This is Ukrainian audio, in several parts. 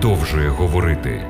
продовжує говорити.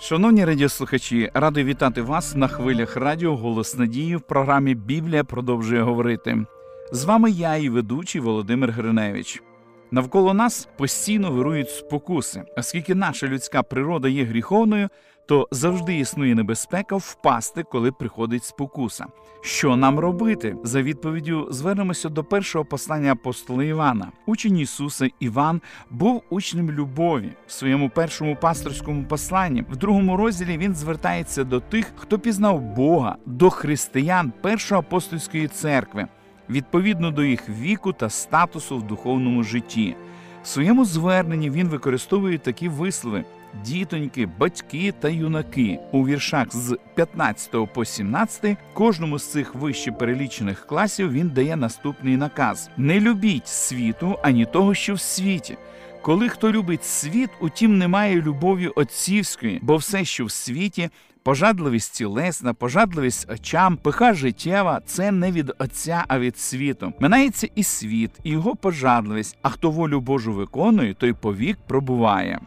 Шановні радіослухачі, радий вітати вас на хвилях радіо Голос Надії в програмі Біблія продовжує говорити. З вами я і ведучий Володимир Гриневич. Навколо нас постійно вирують спокуси, оскільки наша людська природа є гріховною, то завжди існує небезпека впасти, коли приходить спокуса. Що нам робити? За відповіддю звернемося до першого послання апостола Івана. Учень Ісуса Іван був учнем любові в своєму першому пасторському посланні. В другому розділі він звертається до тих, хто пізнав Бога, до християн першої апостольської церкви відповідно до їх віку та статусу в духовному житті. В своєму зверненні він використовує такі вислови. Дітоньки, батьки та юнаки у віршах з 15 по 17 кожному з цих вище перелічених класів він дає наступний наказ: не любіть світу ані того, що в світі. Коли хто любить світ, утім немає любові отцівської, бо все, що в світі, пожадливість тілесна, пожадливість очам, пиха життєва це не від Отця, а від світу. Минається і світ, і його пожадливість. А хто волю Божу виконує, той повік пробуває.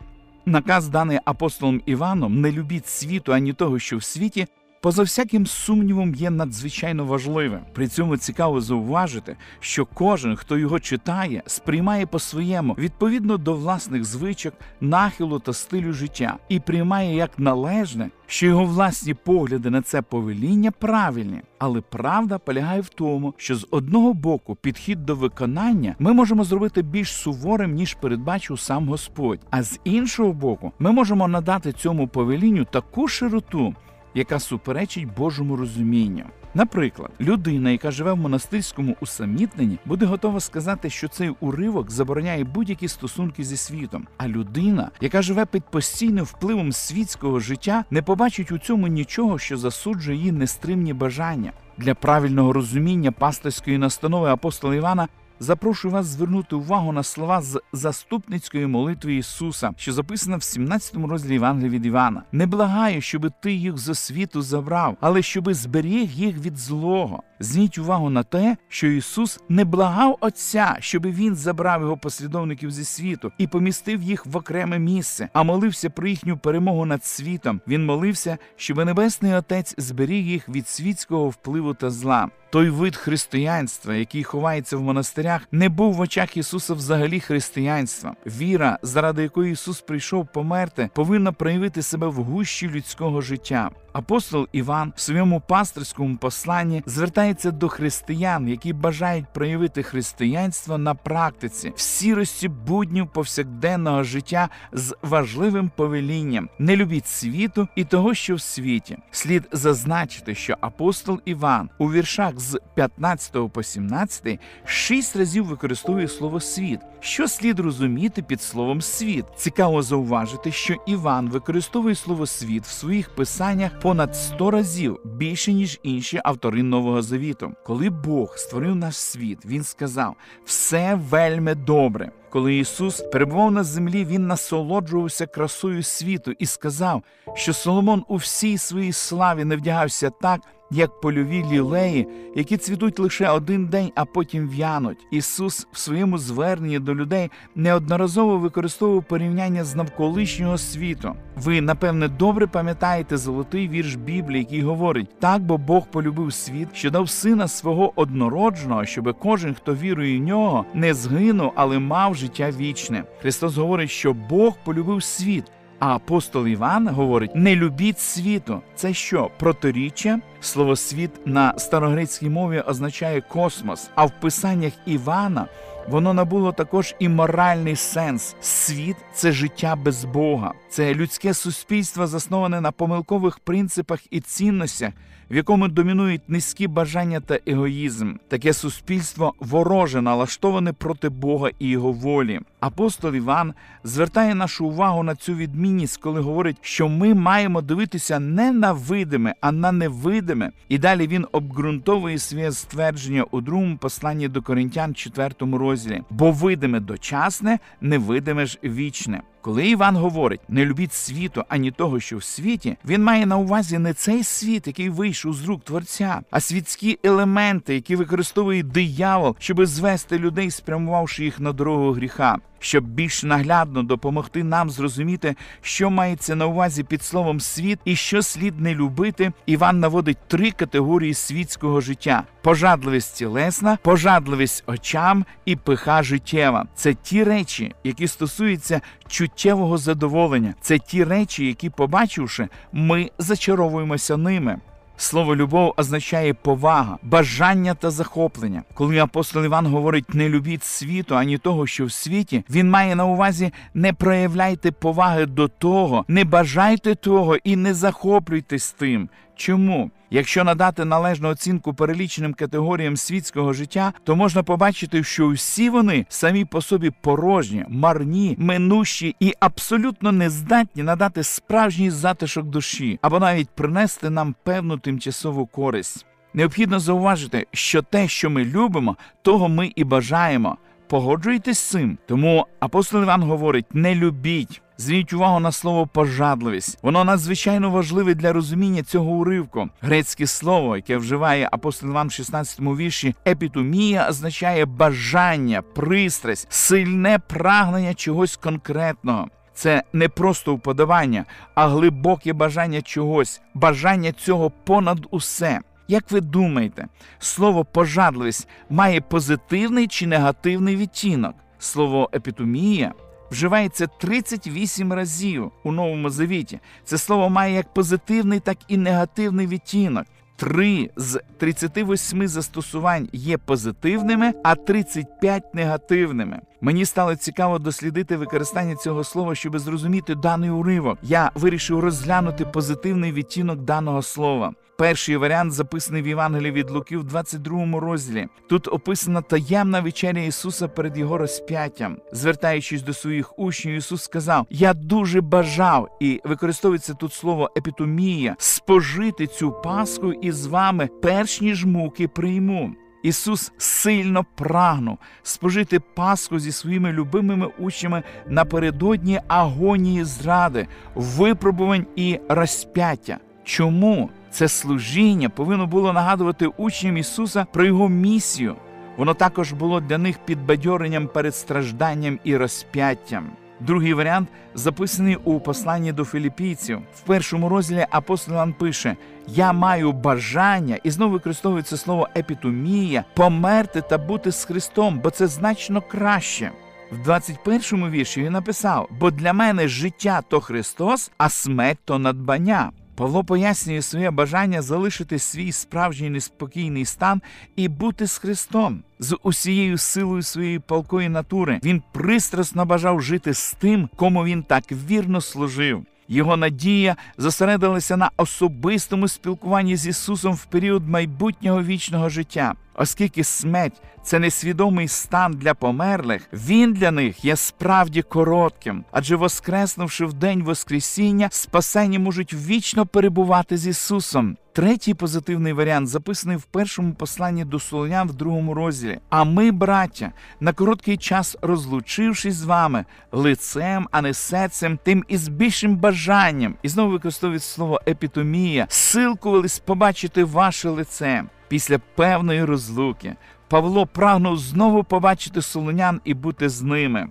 Наказ, даний апостолом Іваном, не любіть світу ані того, що в світі, поза всяким сумнівом є надзвичайно важливим. При цьому цікаво зауважити, що кожен, хто його читає, сприймає по-своєму відповідно до власних звичок, нахилу та стилю життя, і приймає як належне, що його власні погляди на це повеління правильні. Але правда полягає в тому, що з одного боку підхід до виконання ми можемо зробити більш суворим, ніж передбачив сам Господь. А з іншого боку, ми можемо надати цьому повелінню таку широту, яка суперечить Божому розумінню. Наприклад, людина, яка живе в монастирському усамітненні, буде готова сказати, що цей уривок забороняє будь-які стосунки зі світом. А людина, яка живе під постійним впливом світського життя, не побачить у цьому нічого, що засуджує її нестримні бажання. Для правильного розуміння пасторської настанови апостола Івана Запрошую вас звернути увагу на слова з заступницької молитви Ісуса, що записано в 17 розділі Євангелія від Івана. Не благаю, щоби ти їх з світу забрав, але щоби зберіг їх від злого. Зверніть увагу на те, що Ісус не благав Отця, щоби Він забрав його послідовників зі світу і помістив їх в окреме місце, а молився про їхню перемогу над світом. Він молився, щоби Небесний Отець зберіг їх від світського впливу та зла. Той вид християнства, який ховається в монастирях, не був в очах Ісуса взагалі християнством. Віра, заради якої Ісус прийшов померти, повинна проявити себе в гущі людського життя. Апостол Іван в своєму пасторському посланні звертається до християн, які бажають проявити християнство на практиці в сірості буднів повсякденного життя з важливим повелінням: не любіть світу і того, що в світі. Слід зазначити, що апостол Іван у віршах з 15 по 17 шість разів використовує слово світ. Що слід розуміти під словом світ? Цікаво зауважити, що Іван використовує слово світ в своїх писаннях понад 100 разів більше ніж інші автори Нового Завіту. Коли Бог створив наш світ, він сказав: все вельми добре. Коли Ісус перебував на землі, Він насолоджувався красою світу і сказав, що Соломон у всій своїй славі не вдягався так, як польові лілеї, які цвітуть лише один день, а потім в'януть. Ісус в своєму зверненні до людей неодноразово використовував порівняння з навколишнього світу. Ви, напевне, добре пам'ятаєте золотий вірш Біблії, який говорить: так, бо Бог полюбив світ, що дав сина свого однородженого, щоб кожен, хто вірує в нього, не згинув, але мав життя вічне. Христос говорить, що Бог полюбив світ. А апостол Іван говорить: не любіть світу. Це що? Протиріччя? Слово світ на старогрецькій мові означає космос, а в писаннях Івана воно набуло також і моральний сенс. Світ це життя без Бога, це людське суспільство, засноване на помилкових принципах і цінностях, в якому домінують низькі бажання та егоїзм. Таке суспільство вороже налаштоване проти Бога і його волі. Апостол Іван звертає нашу увагу на цю відмінність, коли говорить, що ми маємо дивитися не на видиме, а на невидиме. І далі він обґрунтовує своє ствердження у другому посланні до Коринтян, 4 розділі. Бо видиме дочасне, невидиме ж вічне. Коли Іван говорить не любіть світу, ані того, що в світі, він має на увазі не цей світ, який вийшов з рук творця, а світські елементи, які використовує диявол, щоб звести людей, спрямувавши їх на дорогу гріха. Щоб більш наглядно допомогти нам зрозуміти, що мається на увазі під словом світ і що слід не любити, Іван наводить три категорії світського життя: пожадливість тілесна, пожадливість очам і пиха життєва. Це ті речі, які стосуються чуттєвого задоволення. Це ті речі, які, побачивши, ми зачаровуємося ними. Слово любов означає повага, бажання та захоплення. Коли апостол Іван говорить не любіть світу, ані того, що в світі, він має на увазі не проявляйте поваги до того, не бажайте того і не захоплюйтесь тим. Чому? Якщо надати належну оцінку переліченим категоріям світського життя, то можна побачити, що всі вони самі по собі порожні, марні, минущі і абсолютно не здатні надати справжній затишок душі або навіть принести нам певну тимчасову користь. Необхідно зауважити, що те, що ми любимо, того ми і бажаємо. Погоджуйтесь з цим. Тому апостол Іван говорить: не любіть. Зверніть увагу на слово пожадливість. Воно надзвичайно важливе для розуміння цього уривку. Грецьке слово, яке вживає апостол Іван в 16 вірші, епітомія означає бажання, пристрасть, сильне прагнення чогось конкретного. Це не просто вподобання, а глибоке бажання чогось, бажання цього понад усе. Як ви думаєте, слово пожадливість має позитивний чи негативний відтінок? Слово епітомія вживається 38 разів у Новому Завіті. Це слово має як позитивний, так і негативний відтінок. Три з 38 застосувань є позитивними, а 35 негативними. Мені стало цікаво дослідити використання цього слова, щоб зрозуміти даний уривок. Я вирішив розглянути позитивний відтінок даного слова. Перший варіант записаний в Євангелії від Луки в 22 розділі. Тут описана таємна вечеря Ісуса перед його розп'яттям. Звертаючись до своїх учнів, Ісус сказав: Я дуже бажав, і використовується тут слово епітомія спожити цю Пасху із вами, перш ніж муки прийму. Ісус сильно прагнув спожити Пасху зі своїми любимими учнями напередодні агонії зради, випробувань і розп'яття. Чому це служіння повинно було нагадувати учням Ісуса про Його місію? Воно також було для них підбадьоренням перед стражданням і розп'яттям. Другий варіант записаний у посланні до філіпійців. В першому розділі апостол Іван пише: Я маю бажання, і знову використовується слово епітомія, померти та бути з Христом, бо це значно краще. В 21-му вірші він написав: Бо для мене життя то Христос, а смерть то надбання. Павло пояснює своє бажання залишити свій справжній неспокійний стан і бути з Христом з усією силою своєї палкої натури. Він пристрасно бажав жити з тим, кому він так вірно служив. Його надія зосередилася на особистому спілкуванні з Ісусом в період майбутнього вічного життя. Оскільки смерть це несвідомий стан для померлих, він для них є справді коротким, адже воскреснувши в день Воскресіння, спасені можуть вічно перебувати з Ісусом. Третій позитивний варіант записаний в першому посланні до Солонян в другому розділі. А ми, браття, на короткий час розлучившись з вами лицем, а не серцем, тим із більшим бажанням, і знову використовують слово епітомія, силкувались побачити ваше лице. Після певної розлуки Павло прагнув знову побачити солонян і бути з ними.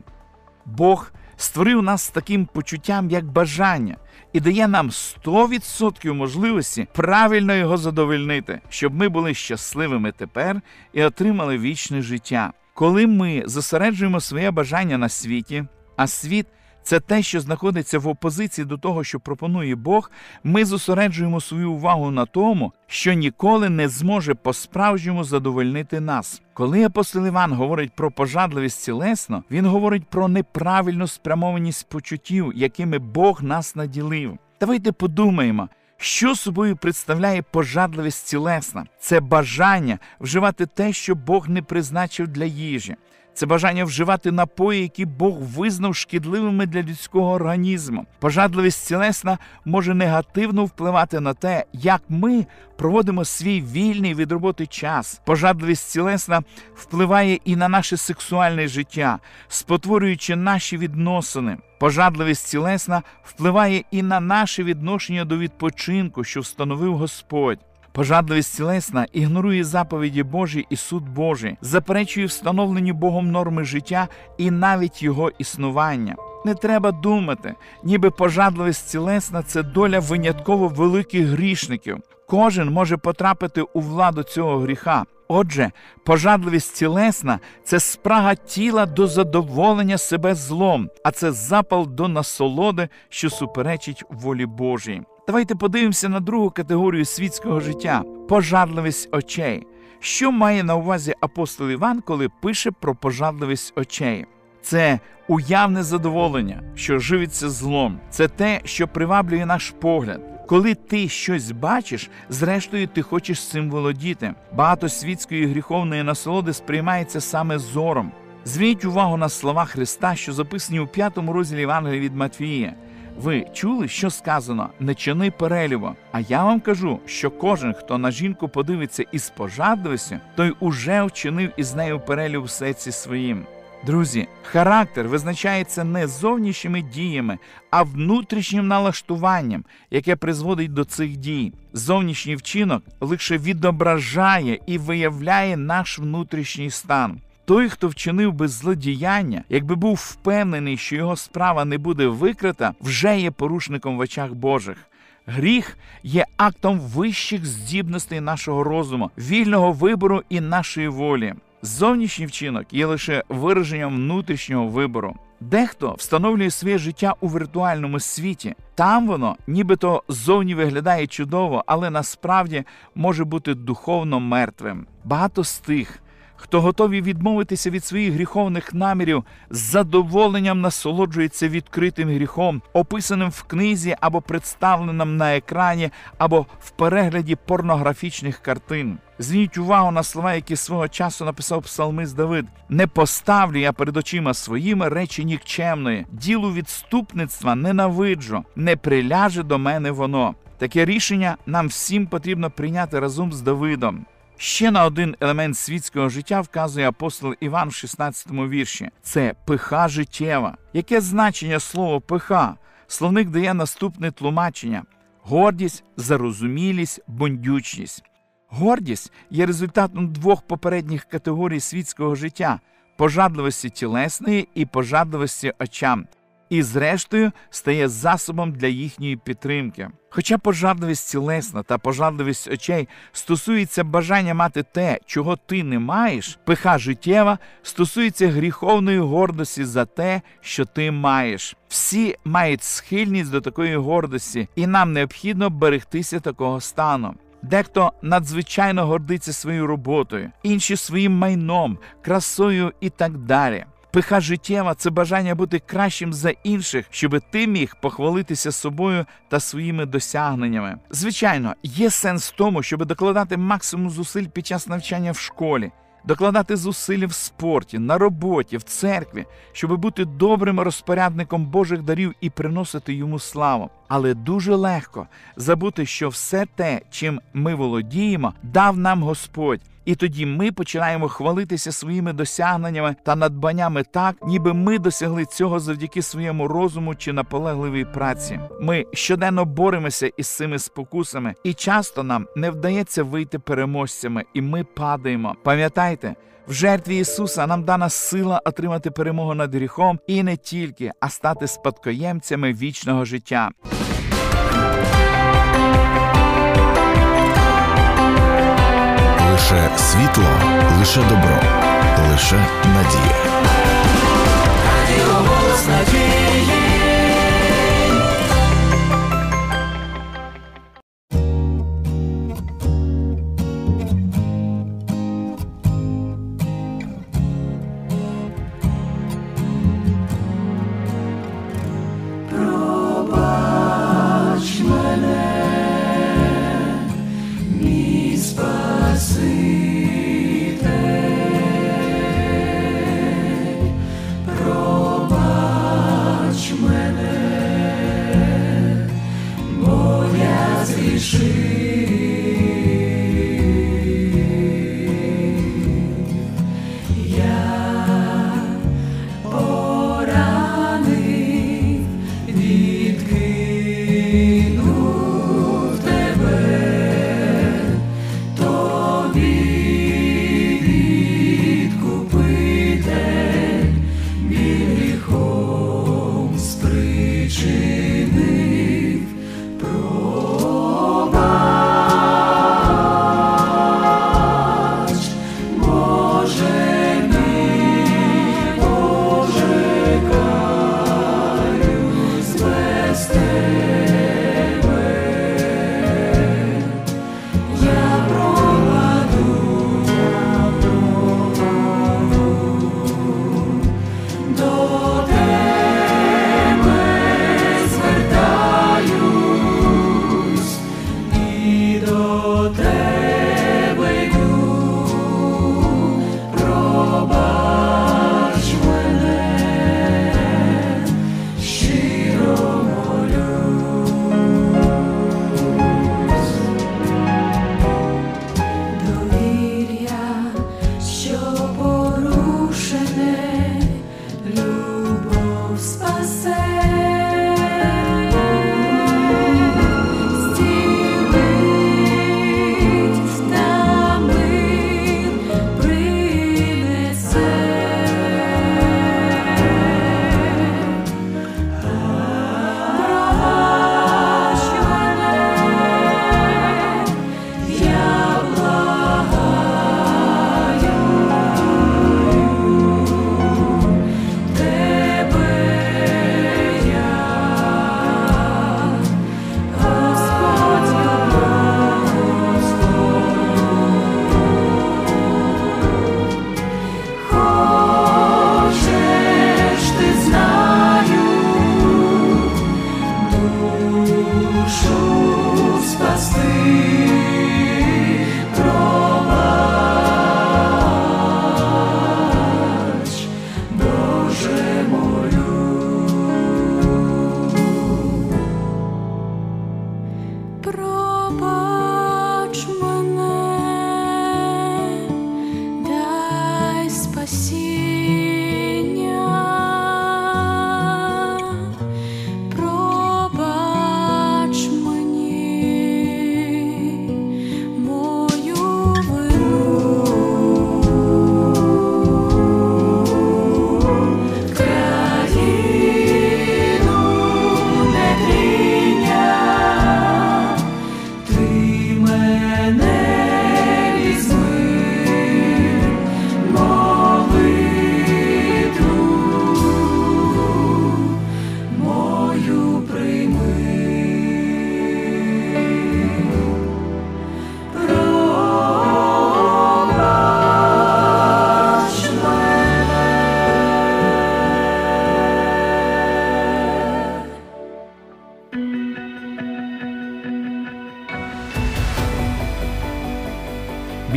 Бог створив нас з таким почуттям, як бажання, і дає нам 100% можливості правильно його задовольнити, щоб ми були щасливими тепер і отримали вічне життя. Коли ми зосереджуємо своє бажання на світі, а світ це те, що знаходиться в опозиції до того, що пропонує Бог, ми зосереджуємо свою увагу на тому, що ніколи не зможе по-справжньому задовольнити нас. Коли апостол Іван говорить про пожадливість тілесно, він говорить про неправильну спрямованість почуттів, якими Бог нас наділив. Давайте подумаємо. Що собою представляє пожадливість тілесна? Це бажання вживати те, що Бог не призначив для їжі. Це бажання вживати напої, які Бог визнав шкідливими для людського організму. Пожадливість тілесна може негативно впливати на те, як ми проводимо свій вільний від роботи час. Пожадливість тілесна впливає і на наше сексуальне життя, спотворюючи наші відносини. Пожадливість тілесна впливає і на наше відношення до відпочинку, що встановив Господь. Пожадливість тілесна ігнорує заповіді Божі і суд Божий, заперечує встановлені Богом норми життя і навіть його існування. Не треба думати, ніби пожадливість тілесна це доля винятково великих грішників. Кожен може потрапити у владу цього гріха. Отже, пожадливість тілесна це спрага тіла до задоволення себе злом, а це запал до насолоди, що суперечить волі Божій. Давайте подивимося на другу категорію світського життя пожадливість очей. Що має на увазі апостол Іван, коли пише про пожадливість очей? Це уявне задоволення, що живиться злом, це те, що приваблює наш погляд. Коли ти щось бачиш, зрештою ти хочеш цим володіти. Багато світської гріховної насолоди сприймається саме зором. Зверніть увагу на слова Христа, що записані у п'ятому розділі Євангелія від Матфія. Ви чули, що сказано не чини перелюбу. А я вам кажу, що кожен, хто на жінку подивиться із пожадливістю, той уже вчинив із нею перелюб в серці своїм. Друзі, характер визначається не зовнішніми діями, а внутрішнім налаштуванням, яке призводить до цих дій. Зовнішній вчинок лише відображає і виявляє наш внутрішній стан. Той, хто вчинив би злодіяння, якби був впевнений, що його справа не буде викрита, вже є порушником в очах Божих. Гріх є актом вищих здібностей нашого розуму, вільного вибору і нашої волі. Зовнішній вчинок є лише вираженням внутрішнього вибору. Дехто встановлює своє життя у віртуальному світі. Там воно нібито зовні виглядає чудово, але насправді може бути духовно мертвим. Багато з тих, хто готові відмовитися від своїх гріховних намірів, з задоволенням насолоджується відкритим гріхом, описаним в книзі або представленим на екрані, або в перегляді порнографічних картин. Зверніть увагу на слова, які свого часу написав псалмист Давид: не поставлю я перед очима своїми речі нікчемної, ділу відступництва ненавиджу, не приляже до мене воно. Таке рішення нам всім потрібно прийняти разом з Давидом. Ще на один елемент світського життя вказує апостол Іван в 16-му вірші: це пиха життєва. Яке значення слово пиха? Словник дає наступне тлумачення: гордість, зарозумілість, бундючність. Гордість є результатом двох попередніх категорій світського життя пожадливості тілесної і пожадливості очам і, зрештою, стає засобом для їхньої підтримки. Хоча пожадливість тілесна та пожадливість очей стосується бажання мати те, чого ти не маєш, пиха життєва стосується гріховної гордості за те, що ти маєш. Всі мають схильність до такої гордості, і нам необхідно берегтися такого стану. Дехто надзвичайно гордиться своєю роботою, інші своїм майном, красою і так далі. Пиха життєва це бажання бути кращим за інших, щоб ти міг похвалитися собою та своїми досягненнями. Звичайно, є сенс в тому, щоб докладати максимум зусиль під час навчання в школі. Докладати зусилля в спорті, на роботі, в церкві, щоб бути добрим розпорядником Божих дарів і приносити йому славу. Але дуже легко забути, що все те, чим ми володіємо, дав нам Господь. І тоді ми починаємо хвалитися своїми досягненнями та надбаннями так, ніби ми досягли цього завдяки своєму розуму чи наполегливій праці. Ми щоденно боремося із цими спокусами, і часто нам не вдається вийти переможцями, і ми падаємо. Пам'ятайте. В жертві Ісуса нам дана сила отримати перемогу над гріхом і не тільки, а стати спадкоємцями вічного життя. Лише світло, лише добро, лише надія. душу спасти.